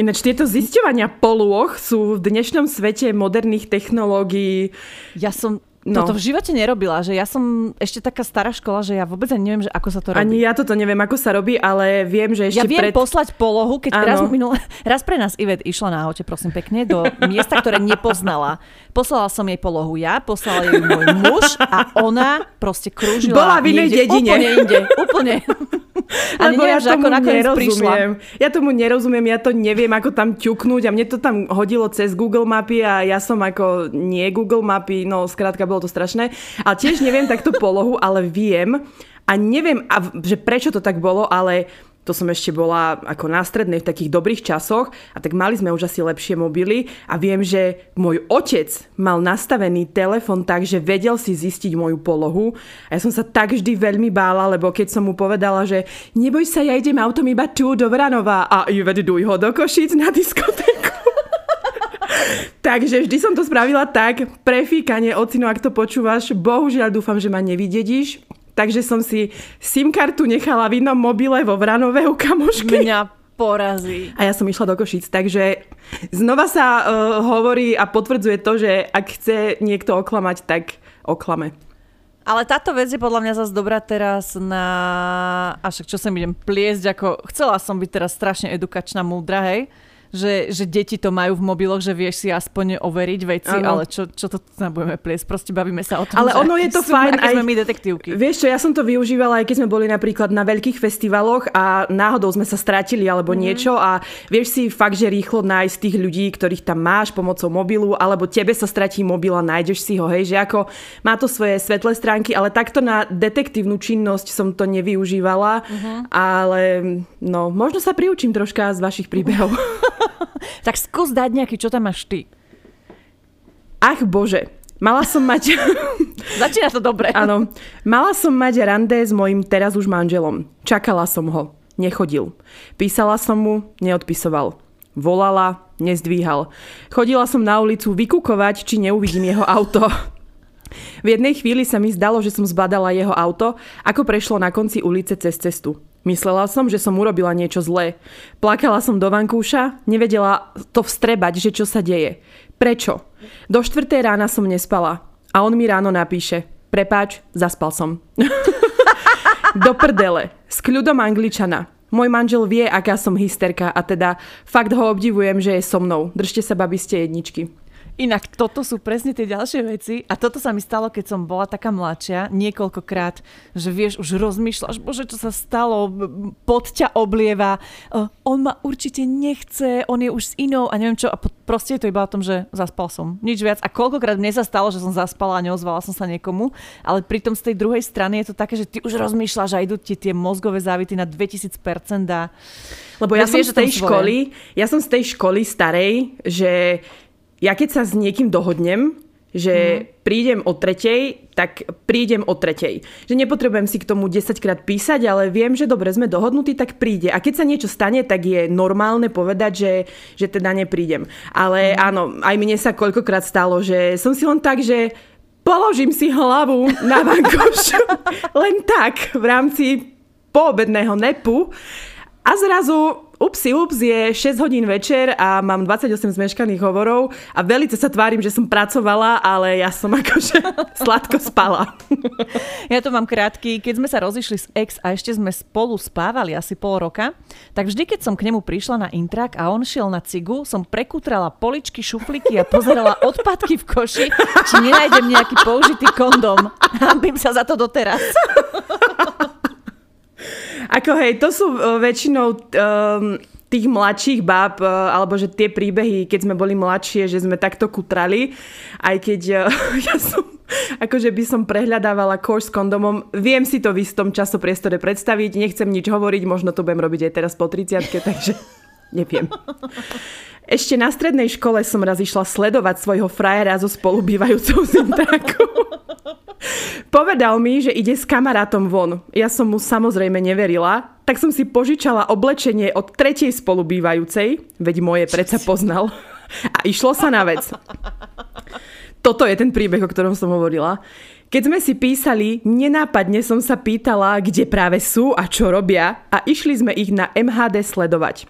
Ináč tieto zisťovania polôch sú v dnešnom svete moderných technológií. Ja som No. Toto v živote nerobila, že ja som ešte taká stará škola, že ja vôbec ani neviem, že ako sa to robí. Ani ja toto neviem, ako sa robí, ale viem, že ešte Ja viem pred... poslať polohu, keď raz, minule, raz pre nás Ivet išla na aute, prosím pekne, do miesta, ktoré nepoznala. Poslala som jej polohu ja, poslala jej môj muž a ona proste krúžila Bola v inej dedine. Úplne inde, úplne. A Lebo ja tomu ako nerozumiem. Prišla. Ja tomu nerozumiem, ja to neviem, ako tam ťuknúť a mne to tam hodilo cez Google mapy a ja som ako nie Google mapy, no skrátka bolo to strašné. A tiež neviem takto polohu, ale viem a neviem, a, že prečo to tak bolo, ale to som ešte bola ako na strednej v takých dobrých časoch a tak mali sme už asi lepšie mobily a viem, že môj otec mal nastavený telefon tak, že vedel si zistiť moju polohu. A ja som sa tak vždy veľmi bála, lebo keď som mu povedala, že neboj sa, ja idem autom iba tu do Vranova a vedú ho do Košic na diskotéku. Takže vždy som to spravila tak, prefíkanie, ocino, ak to počúvaš, bohužiaľ dúfam, že ma nevydedíš, Takže som si SIM kartu nechala v inom mobile vo Vranove u kamošky. Mňa porazí. A ja som išla do Košic, takže znova sa uh, hovorí a potvrdzuje to, že ak chce niekto oklamať, tak oklame. Ale táto vec je podľa mňa zase dobrá teraz na... A však čo sem idem pliesť, ako... Chcela som byť teraz strašne edukačná, múdra, hej? Že, že deti to majú v mobiloch, že vieš si aspoň overiť veci, ano. ale čo, čo to budeme pliesť? Proste bavíme sa o tom, Ale ono je to sú, fajn. Aj, sme my detektívky. Vieš čo, ja som to využívala, aj keď sme boli napríklad na veľkých festivaloch a náhodou sme sa stratili alebo mm. niečo a vieš si fakt, že rýchlo nájsť tých ľudí, ktorých tam máš pomocou mobilu, alebo tebe sa stratí mobil a nájdeš si ho, hej, že ako má to svoje svetlé stránky, ale takto na detektívnu činnosť som to nevyužívala, mm-hmm. ale no, možno sa priučím troška z vašich príbehov. tak skús dať nejaký, čo tam máš ty. Ach bože, mala som mať... Začína to dobre. Áno. Mala som mať rande s mojim teraz už manželom. Čakala som ho. Nechodil. Písala som mu, neodpisoval. Volala, nezdvíhal. Chodila som na ulicu vykukovať, či neuvidím jeho auto. V jednej chvíli sa mi zdalo, že som zbadala jeho auto, ako prešlo na konci ulice cez cestu. Myslela som, že som urobila niečo zlé. Plakala som do vankúša, nevedela to vstrebať, že čo sa deje. Prečo? Do štvrtej rána som nespala. A on mi ráno napíše. Prepáč, zaspal som. do prdele. S kľudom angličana. Môj manžel vie, aká som hysterka a teda fakt ho obdivujem, že je so mnou. Držte sa, babi, ste jedničky. Inak toto sú presne tie ďalšie veci a toto sa mi stalo, keď som bola taká mladšia, niekoľkokrát, že vieš, už rozmýšľaš, bože, čo sa stalo, pod ťa oblieva, uh, on ma určite nechce, on je už s inou a neviem čo. A proste je to iba o tom, že zaspal som. Nič viac. A koľkokrát mne sa stalo, že som zaspala a neozvala som sa niekomu, ale pritom z tej druhej strany je to také, že ty už rozmýšľaš a idú ti tie mozgové závity na 2000% a lebo ja som z tej školy, ja som z tej školy starej, že ja keď sa s niekým dohodnem, že mm. prídem o tretej, tak prídem o tretej. Že nepotrebujem si k tomu 10 krát písať, ale viem, že dobre sme dohodnutí, tak príde. A keď sa niečo stane, tak je normálne povedať, že, že teda neprídem. Ale mm. áno, aj mne sa koľkokrát stalo, že som si len tak, že položím si hlavu na vankoš len tak v rámci poobedného nepu a zrazu upsi ups, je 6 hodín večer a mám 28 zmeškaných hovorov a velice sa tvárim, že som pracovala, ale ja som akože sladko spala. Ja to mám krátky. Keď sme sa rozišli s ex a ešte sme spolu spávali asi pol roka, tak vždy, keď som k nemu prišla na intrak a on šiel na cigu, som prekutrala poličky, šuflíky a pozerala odpadky v koši, či nenájdem nejaký použitý kondom. Hambím sa za to doteraz. Ako hej, to sú uh, väčšinou um, tých mladších báb, uh, alebo že tie príbehy, keď sme boli mladšie, že sme takto kutrali, aj keď uh, ja som akože by som prehľadávala koš s kondomom. Viem si to v istom časopriestore predstaviť, nechcem nič hovoriť, možno to budem robiť aj teraz po 30 takže neviem. Ešte na strednej škole som raz išla sledovať svojho frajera so spolubývajúcou Zintáku. Povedal mi, že ide s kamarátom von. Ja som mu samozrejme neverila, tak som si požičala oblečenie od tretej spolubývajúcej, veď moje predsa poznal. A išlo sa na vec. Toto je ten príbeh, o ktorom som hovorila. Keď sme si písali, nenápadne som sa pýtala, kde práve sú a čo robia a išli sme ich na MHD sledovať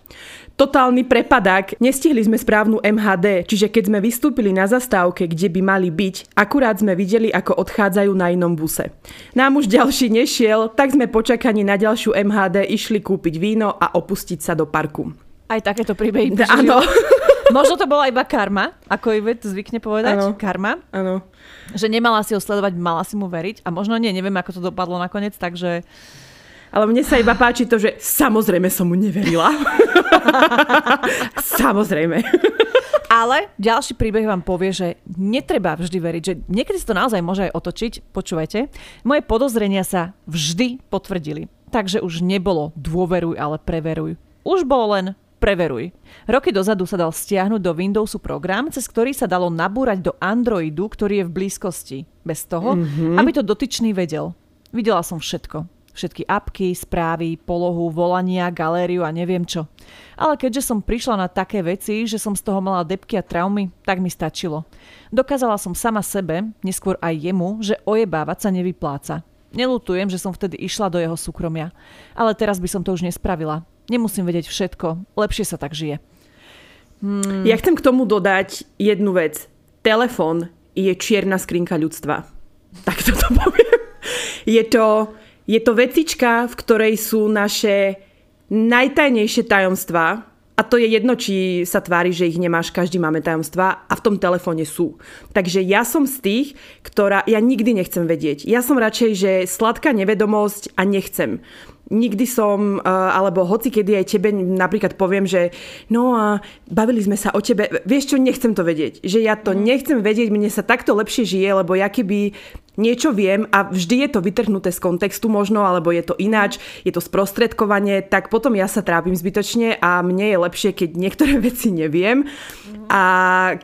totálny prepadák. Nestihli sme správnu MHD, čiže keď sme vystúpili na zastávke, kde by mali byť, akurát sme videli, ako odchádzajú na inom buse. Nám už ďalší nešiel, tak sme počakaní na ďalšiu MHD išli kúpiť víno a opustiť sa do parku. Aj takéto príbehy. Áno. Možno to bola iba karma, ako Ivet zvykne povedať. Ano. Karma. Áno. Že nemala si ho sledovať, mala si mu veriť. A možno nie, neviem, ako to dopadlo nakoniec, takže ale mne sa iba páči to, že samozrejme som mu neverila. samozrejme. Ale ďalší príbeh vám povie, že netreba vždy veriť, že niekedy sa to naozaj môže aj otočiť. Počúvajte, moje podozrenia sa vždy potvrdili. Takže už nebolo dôveruj, ale preveruj. Už bolo len preveruj. Roky dozadu sa dal stiahnuť do Windowsu program, cez ktorý sa dalo nabúrať do Androidu, ktorý je v blízkosti. Bez toho, mm-hmm. aby to dotyčný vedel. Videla som všetko. Všetky apky, správy, polohu, volania, galériu a neviem čo. Ale keďže som prišla na také veci, že som z toho mala depky a traumy, tak mi stačilo. Dokázala som sama sebe, neskôr aj jemu, že ojebávať sa nevypláca. Nelutujem, že som vtedy išla do jeho súkromia. Ale teraz by som to už nespravila. Nemusím vedieť všetko, lepšie sa tak žije. Hmm. Ja chcem k tomu dodať jednu vec. Telefón je čierna skrinka ľudstva. Tak to poviem. Je to je to vecička, v ktorej sú naše najtajnejšie tajomstvá a to je jedno, či sa tvári, že ich nemáš, každý máme tajomstvá a v tom telefóne sú. Takže ja som z tých, ktorá, ja nikdy nechcem vedieť. Ja som radšej, že sladká nevedomosť a nechcem nikdy som, eh, alebo hoci kedy aj tebe napríklad poviem, že no a bavili sme sa o tebe, vieš čo, nechcem to vedieť. Že ja to mhm. nechcem vedieť, mne sa takto lepšie žije, lebo ja keby niečo viem a vždy je to vytrhnuté z kontextu možno, alebo je to ináč, je to sprostredkovanie, tak potom ja sa trápim zbytočne a mne je lepšie, keď niektoré veci neviem. A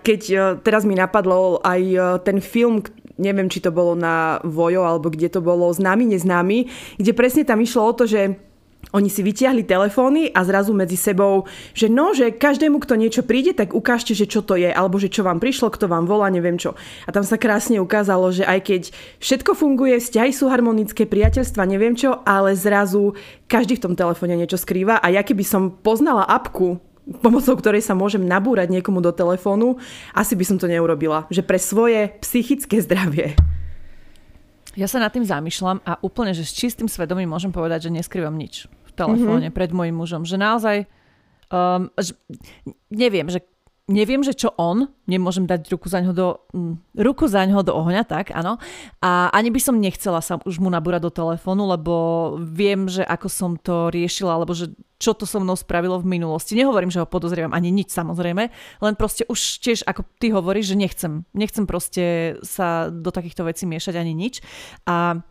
keď eh, teraz mi napadlo aj eh, ten film, neviem, či to bolo na Vojo, alebo kde to bolo, známy, neznámy, kde presne tam išlo o to, že oni si vytiahli telefóny a zrazu medzi sebou, že no, že každému, kto niečo príde, tak ukážte, že čo to je, alebo že čo vám prišlo, kto vám volá, neviem čo. A tam sa krásne ukázalo, že aj keď všetko funguje, vzťahy sú harmonické, priateľstva, neviem čo, ale zrazu každý v tom telefóne niečo skrýva a ja keby som poznala apku, pomocou ktorej sa môžem nabúrať niekomu do telefónu, asi by som to neurobila. Že pre svoje psychické zdravie. Ja sa nad tým zamýšľam a úplne, že s čistým svedomím môžem povedať, že neskrývam nič v telefóne mm-hmm. pred mojim mužom. Že naozaj, um, že, neviem, že neviem, že čo on, nemôžem dať ruku za ňo do, mm, ruku za ňo do ohňa, tak áno. A ani by som nechcela sa už mu nabúrať do telefónu, lebo viem, že ako som to riešila, alebo že čo to so mnou spravilo v minulosti. Nehovorím, že ho podozrievam ani nič samozrejme, len proste už tiež, ako ty hovoríš, že nechcem. Nechcem proste sa do takýchto vecí miešať ani nič. A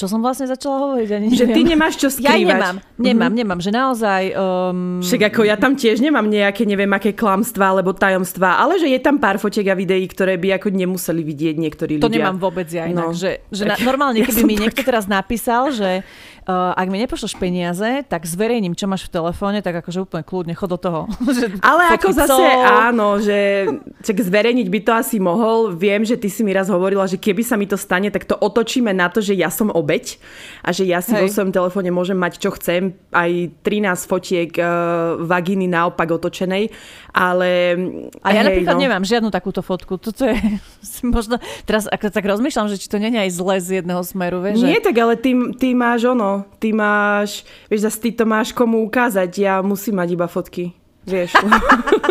čo som vlastne začala hovoriť? Ani že ty nemáš čo skrývať. Ja nemám, nemám, mm-hmm. nemám, že naozaj... Um... Však ako ja tam tiež nemám nejaké, neviem, aké klamstvá alebo tajomstvá, ale že je tam pár fotiek a videí, ktoré by ako nemuseli vidieť niektorí ľudia. To nemám vôbec ja inak, no. že, že na, normálne, keby ja mi tak... niekto teraz napísal, že uh, ak mi nepošleš peniaze, tak zverejním, čo máš v telefóne, tak akože úplne kľudne, chod do toho. Ale ako zase áno, že čak zverejniť by to asi mohol. Viem, že ty si mi raz hovorila, že keby sa mi to stane, tak to otočíme na to, že ja som obeď a že ja si Hej. vo svojom telefóne môžem mať, čo chcem, aj 13 fotiek uh, vagíny naopak otočenej, ale... A ja hej, napríklad no. nemám žiadnu takúto fotku. Toto je možno... Teraz ako tak rozmýšľam, že či to nie je aj zle z jedného smeru, vieš? Nie, že... tak ale ty, ty máš ono, ty máš, vieš, zase ty to máš komu ukázať, ja musím mať iba fotky. Vieš.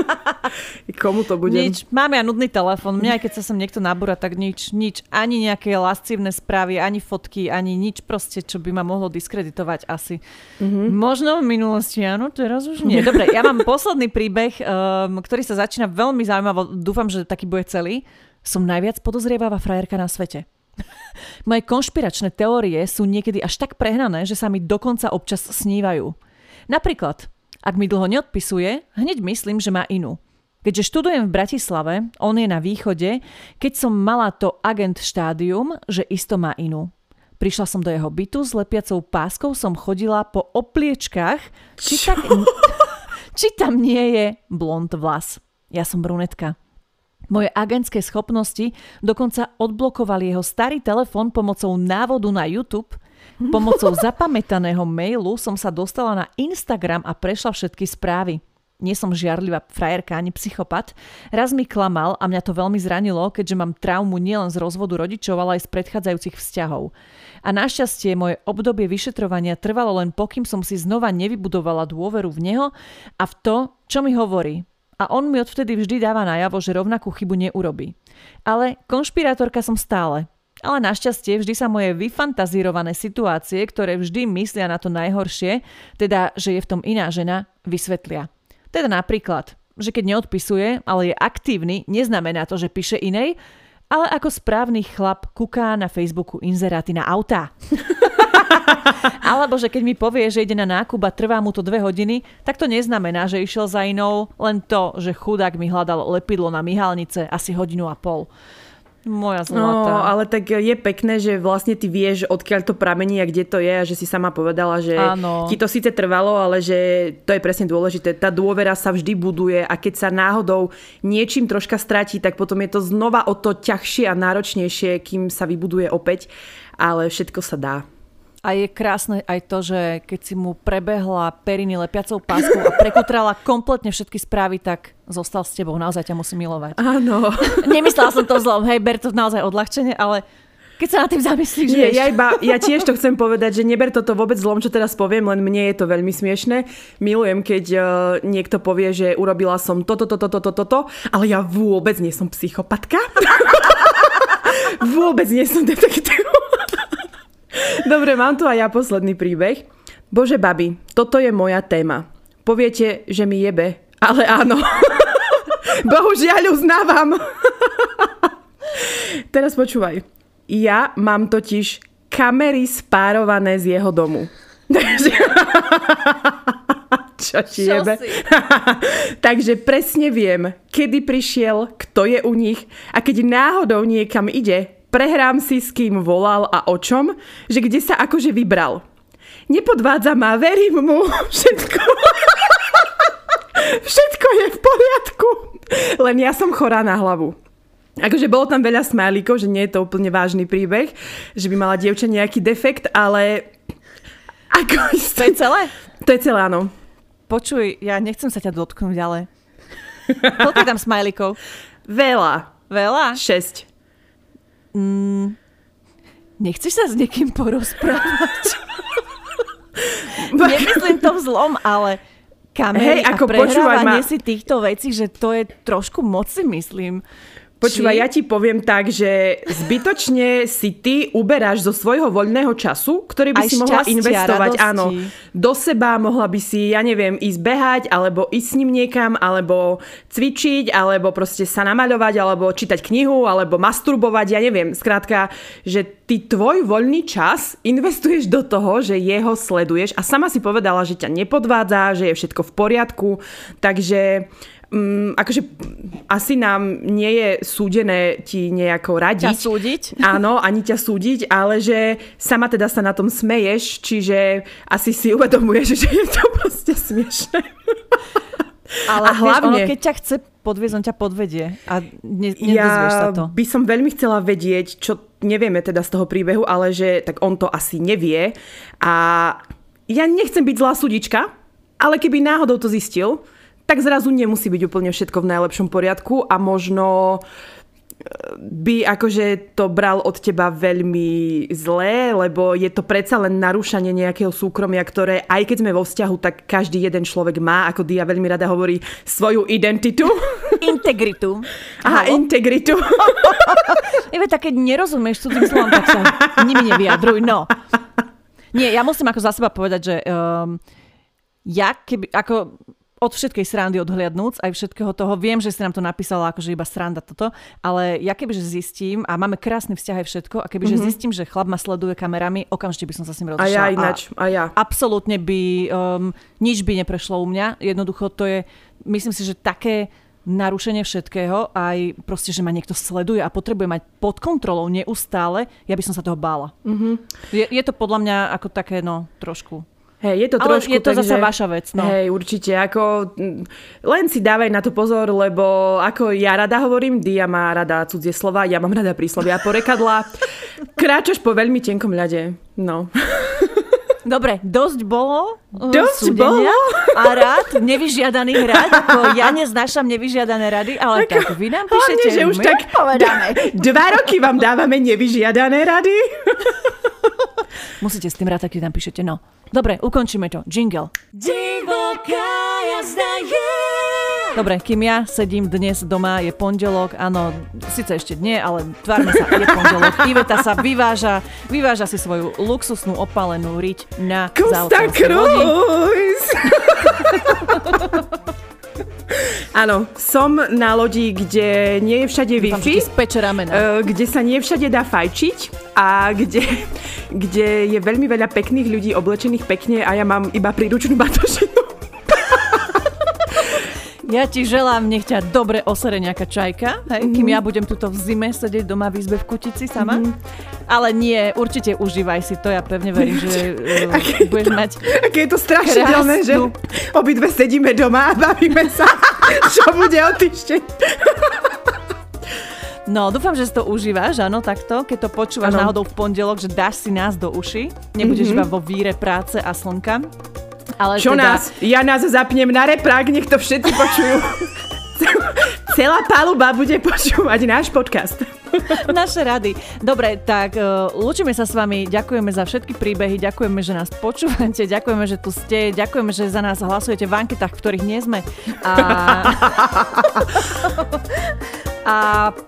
Komu to bude? Nič. Mám ja nudný telefon. Mňa aj keď sa sem niekto nabúra, tak nič, nič. Ani nejaké lascívne správy, ani fotky, ani nič proste, čo by ma mohlo diskreditovať asi. Mm-hmm. Možno v minulosti, áno, teraz už nie. Dobre, ja mám posledný príbeh, um, ktorý sa začína veľmi zaujímavo. Dúfam, že taký bude celý. Som najviac podozrievavá frajerka na svete. Moje konšpiračné teórie sú niekedy až tak prehnané, že sa mi dokonca občas snívajú. Napríklad, ak mi dlho neodpisuje, hneď myslím, že má inú. Keďže študujem v Bratislave, on je na východe, keď som mala to agent štádium, že isto má inú. Prišla som do jeho bytu, s lepiacou páskou som chodila po opliečkách, či, tak, či tam nie je blond vlas. Ja som brunetka. Moje agentské schopnosti dokonca odblokovali jeho starý telefón pomocou návodu na YouTube. Pomocou zapamätaného mailu som sa dostala na Instagram a prešla všetky správy. Nie som žiarlivá frajerka ani psychopat. Raz mi klamal a mňa to veľmi zranilo, keďže mám traumu nielen z rozvodu rodičov, ale aj z predchádzajúcich vzťahov. A našťastie moje obdobie vyšetrovania trvalo len pokým som si znova nevybudovala dôveru v neho a v to, čo mi hovorí a on mi odvtedy vždy dáva najavo, že rovnakú chybu neurobí. Ale konšpirátorka som stále. Ale našťastie vždy sa moje vyfantazírované situácie, ktoré vždy myslia na to najhoršie, teda, že je v tom iná žena, vysvetlia. Teda napríklad, že keď neodpisuje, ale je aktívny, neznamená to, že píše inej, ale ako správny chlap kuká na Facebooku inzeráty na autá. Alebo že keď mi povie, že ide na nákup a trvá mu to dve hodiny, tak to neznamená, že išiel za inou, len to, že chudák mi hľadal lepidlo na myhalnice asi hodinu a pol. Moja zlatá. No, ale tak je pekné, že vlastne ty vieš, odkiaľ to pramení a kde to je a že si sama povedala, že Áno. ti to síce trvalo, ale že to je presne dôležité. Tá dôvera sa vždy buduje a keď sa náhodou niečím troška stratí, tak potom je to znova o to ťažšie a náročnejšie, kým sa vybuduje opäť, ale všetko sa dá. A je krásne aj to, že keď si mu prebehla periny lepiacou páskou a prekutrala kompletne všetky správy, tak zostal s tebou. Naozaj ťa musí milovať. Áno. Nemyslela som to zlom, hej, ber to naozaj odľahčenie, ale keď sa na tým zamyslíš. Nie, vieš. ja, iba, ja tiež to chcem povedať, že neber toto vôbec zlom, čo teraz poviem, len mne je to veľmi smiešné. Milujem, keď uh, niekto povie, že urobila som toto, toto, toto, toto, ale ja vôbec nie som psychopatka. vôbec nie som detektív. Dobre, mám tu aj ja posledný príbeh. Bože, babi, toto je moja téma. Poviete, že mi jebe, ale áno. Bohužiaľ uznávam. Teraz počúvaj. Ja mám totiž kamery spárované z jeho domu. Čo ti jebe? Takže presne viem, kedy prišiel, kto je u nich a keď náhodou niekam ide, prehrám si s kým volal a o čom, že kde sa akože vybral. Nepodvádza ma, verím mu, všetko. Všetko je v poriadku. Len ja som chorá na hlavu. Akože bolo tam veľa smajlíkov, že nie je to úplne vážny príbeh, že by mala dievča nejaký defekt, ale... Ako To je celé? To je celé, áno. Počuj, ja nechcem sa ťa dotknúť, ale... Koľko tam smajlikov? Veľa. Veľa? Šesť. Nechceš sa s niekým porozprávať? Nemyslím to v zlom, ale kamery Hej, ako a prehrávanie ma. si týchto vecí, že to je trošku moc si myslím. Počúvaj, Či- ja ti poviem tak, že zbytočne si ty uberáš zo svojho voľného času, ktorý by Aj si mohla investovať, radosti. áno, do seba, mohla by si, ja neviem, ísť behať, alebo ísť s ním niekam, alebo cvičiť, alebo proste sa namaľovať, alebo čítať knihu, alebo masturbovať, ja neviem. Skrátka, že ty tvoj voľný čas investuješ do toho, že jeho sleduješ a sama si povedala, že ťa nepodvádza, že je všetko v poriadku, takže mm, akože asi nám nie je súdené ti nejako ťa radiť. súdiť. Áno, ani ťa súdiť, ale že sama teda sa na tom smeješ, čiže asi si uvedomuješ, že je to proste smiešné. Ale A vieš, hlavne- ono, keď ťa chce podviezť, on ťa podvedie. A ne, nedozvieš sa Ja to. by som veľmi chcela vedieť, čo nevieme teda z toho príbehu, ale že tak on to asi nevie. A ja nechcem byť zlá sudička, ale keby náhodou to zistil, tak zrazu nemusí byť úplne všetko v najlepšom poriadku a možno by akože to bral od teba veľmi zlé, lebo je to predsa len narúšanie nejakého súkromia, ktoré aj keď sme vo vzťahu, tak každý jeden človek má, ako Dia veľmi rada hovorí, svoju identitu. Integritu. Aha, Halo? integritu. Ive, tak keď nerozumieš cudzím slovom, tak sa nimi nevyjadruj, no. Nie, ja musím ako za seba povedať, že um, ja keby, ako od všetkej srandy odhliadnúc, aj všetkého toho, viem, že si nám to napísala akože iba sranda toto, ale ja kebyže zistím, a máme krásny vzťah aj všetko, a kebyže mm-hmm. zistím, že chlap ma sleduje kamerami, okamžite by som sa s ním A rozišla. ja ináč, a ja. absolútne by, um, nič by neprešlo u mňa. Jednoducho to je, myslím si, že také narušenie všetkého, aj proste, že ma niekto sleduje a potrebuje mať pod kontrolou neustále, ja by som sa toho bála. Mm-hmm. Je, je to podľa mňa ako také, no, trošku. Hej, je to Ale trošku, je to takže, zasa vaša vec, no. Hej, určite, ako, mm, len si dávaj na to pozor, lebo ako ja rada hovorím, Dia má rada cudzie slova, ja mám rada príslovia a porekadla. Kráčaš po veľmi tenkom ľade, no. Dobre, dosť bolo uh, Dosť súdenia a rád, nevyžiadaných rád, ako ja neznášam nevyžiadané rady, ale tak vy nám Hlavne, píšete, že už my tak povedáme. dva roky vám dávame nevyžiadané rady. Musíte s tým rátať, keď nám píšete, no. Dobre, ukončíme to. Jingle. Divoká jazda je. Dobre, kým ja sedím dnes doma, je pondelok, áno, síce ešte nie, ale tvárme sa, je pondelok. Iveta sa vyváža, vyváža si svoju luxusnú opálenú riť na Costa. Cruz! Áno, som na lodi, kde nie je všade Wi-Fi. ramena. Eh, kde sa nie všade dá fajčiť a kde, kde je veľmi veľa pekných ľudí oblečených pekne a ja mám iba príručnú batožinu. Ja ti želám, nech ťa dobre osere nejaká čajka, hej, kým ja budem tuto v zime sedieť doma v izbe v kutici sama. Ale nie, určite užívaj si to, ja pevne verím, že uh, budeš mať Aké je to strašidelné, že obidve sedíme doma a bavíme sa, čo bude o týždeň. No, dúfam, že si to užívaš, áno, takto. Keď to počúvaš Áno. náhodou v pondelok, že dáš si nás do uši, nebudeš mm-hmm. iba vo víre práce a slnka. Ale Čo teda, nás? Ja nás zapnem na reprák, nech to všetci počujú. Celá paluba bude počúvať náš podcast. Naše rady. Dobre, tak uh, lúčime sa s vami, ďakujeme za všetky príbehy, ďakujeme, že nás počúvate, ďakujeme, že tu ste, ďakujeme, že za nás hlasujete v anketách, v ktorých nie sme. A... a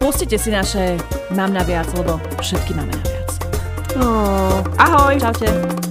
pustite si naše Mám na viac, lebo všetky máme na viac. Oh, ahoj. Čaute.